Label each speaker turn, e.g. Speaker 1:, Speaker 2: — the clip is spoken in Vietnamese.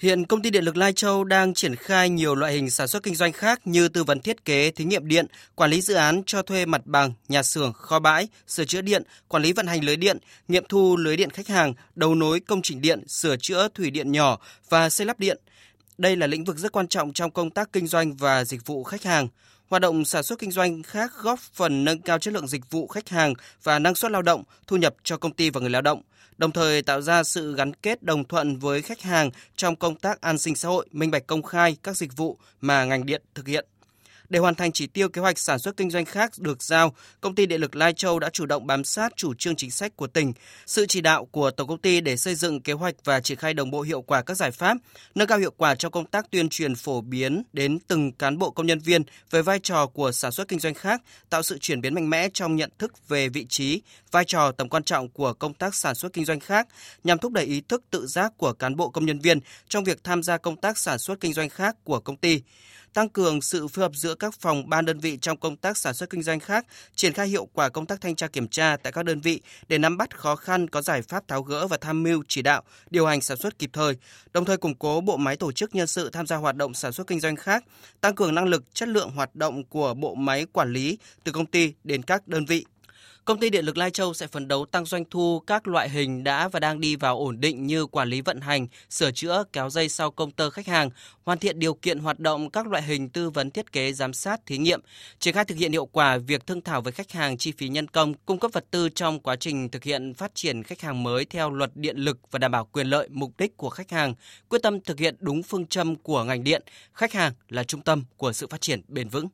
Speaker 1: Hiện công ty điện lực Lai Châu đang triển khai nhiều loại hình sản xuất kinh doanh khác như tư vấn thiết kế, thí nghiệm điện, quản lý dự án cho thuê mặt bằng, nhà xưởng, kho bãi, sửa chữa điện, quản lý vận hành lưới điện, nghiệm thu lưới điện khách hàng, đầu nối công trình điện, sửa chữa thủy điện nhỏ và xây lắp điện. Đây là lĩnh vực rất quan trọng trong công tác kinh doanh và dịch vụ khách hàng. Hoạt động sản xuất kinh doanh khác góp phần nâng cao chất lượng dịch vụ khách hàng và năng suất lao động, thu nhập cho công ty và người lao động, đồng thời tạo ra sự gắn kết đồng thuận với khách hàng trong công tác an sinh xã hội, minh bạch công khai các dịch vụ mà ngành điện thực hiện. Để hoàn thành chỉ tiêu kế hoạch sản xuất kinh doanh khác được giao, công ty điện lực Lai Châu đã chủ động bám sát chủ trương chính sách của tỉnh, sự chỉ đạo của tổng công ty để xây dựng kế hoạch và triển khai đồng bộ hiệu quả các giải pháp, nâng cao hiệu quả trong công tác tuyên truyền phổ biến đến từng cán bộ công nhân viên về vai trò của sản xuất kinh doanh khác, tạo sự chuyển biến mạnh mẽ trong nhận thức về vị trí, vai trò tầm quan trọng của công tác sản xuất kinh doanh khác nhằm thúc đẩy ý thức tự giác của cán bộ công nhân viên trong việc tham gia công tác sản xuất kinh doanh khác của công ty tăng cường sự phối hợp giữa các phòng ban đơn vị trong công tác sản xuất kinh doanh khác, triển khai hiệu quả công tác thanh tra kiểm tra tại các đơn vị để nắm bắt khó khăn có giải pháp tháo gỡ và tham mưu chỉ đạo, điều hành sản xuất kịp thời, đồng thời củng cố bộ máy tổ chức nhân sự tham gia hoạt động sản xuất kinh doanh khác, tăng cường năng lực, chất lượng hoạt động của bộ máy quản lý từ công ty đến các đơn vị. Công ty Điện lực Lai Châu sẽ phấn đấu tăng doanh thu các loại hình đã và đang đi vào ổn định như quản lý vận hành, sửa chữa, kéo dây sau công tơ khách hàng, hoàn thiện điều kiện hoạt động các loại hình tư vấn thiết kế, giám sát, thí nghiệm, triển khai thực hiện hiệu quả việc thương thảo với khách hàng chi phí nhân công, cung cấp vật tư trong quá trình thực hiện phát triển khách hàng mới theo luật điện lực và đảm bảo quyền lợi, mục đích của khách hàng, quyết tâm thực hiện đúng phương châm của ngành điện, khách hàng là trung tâm của sự phát triển bền vững.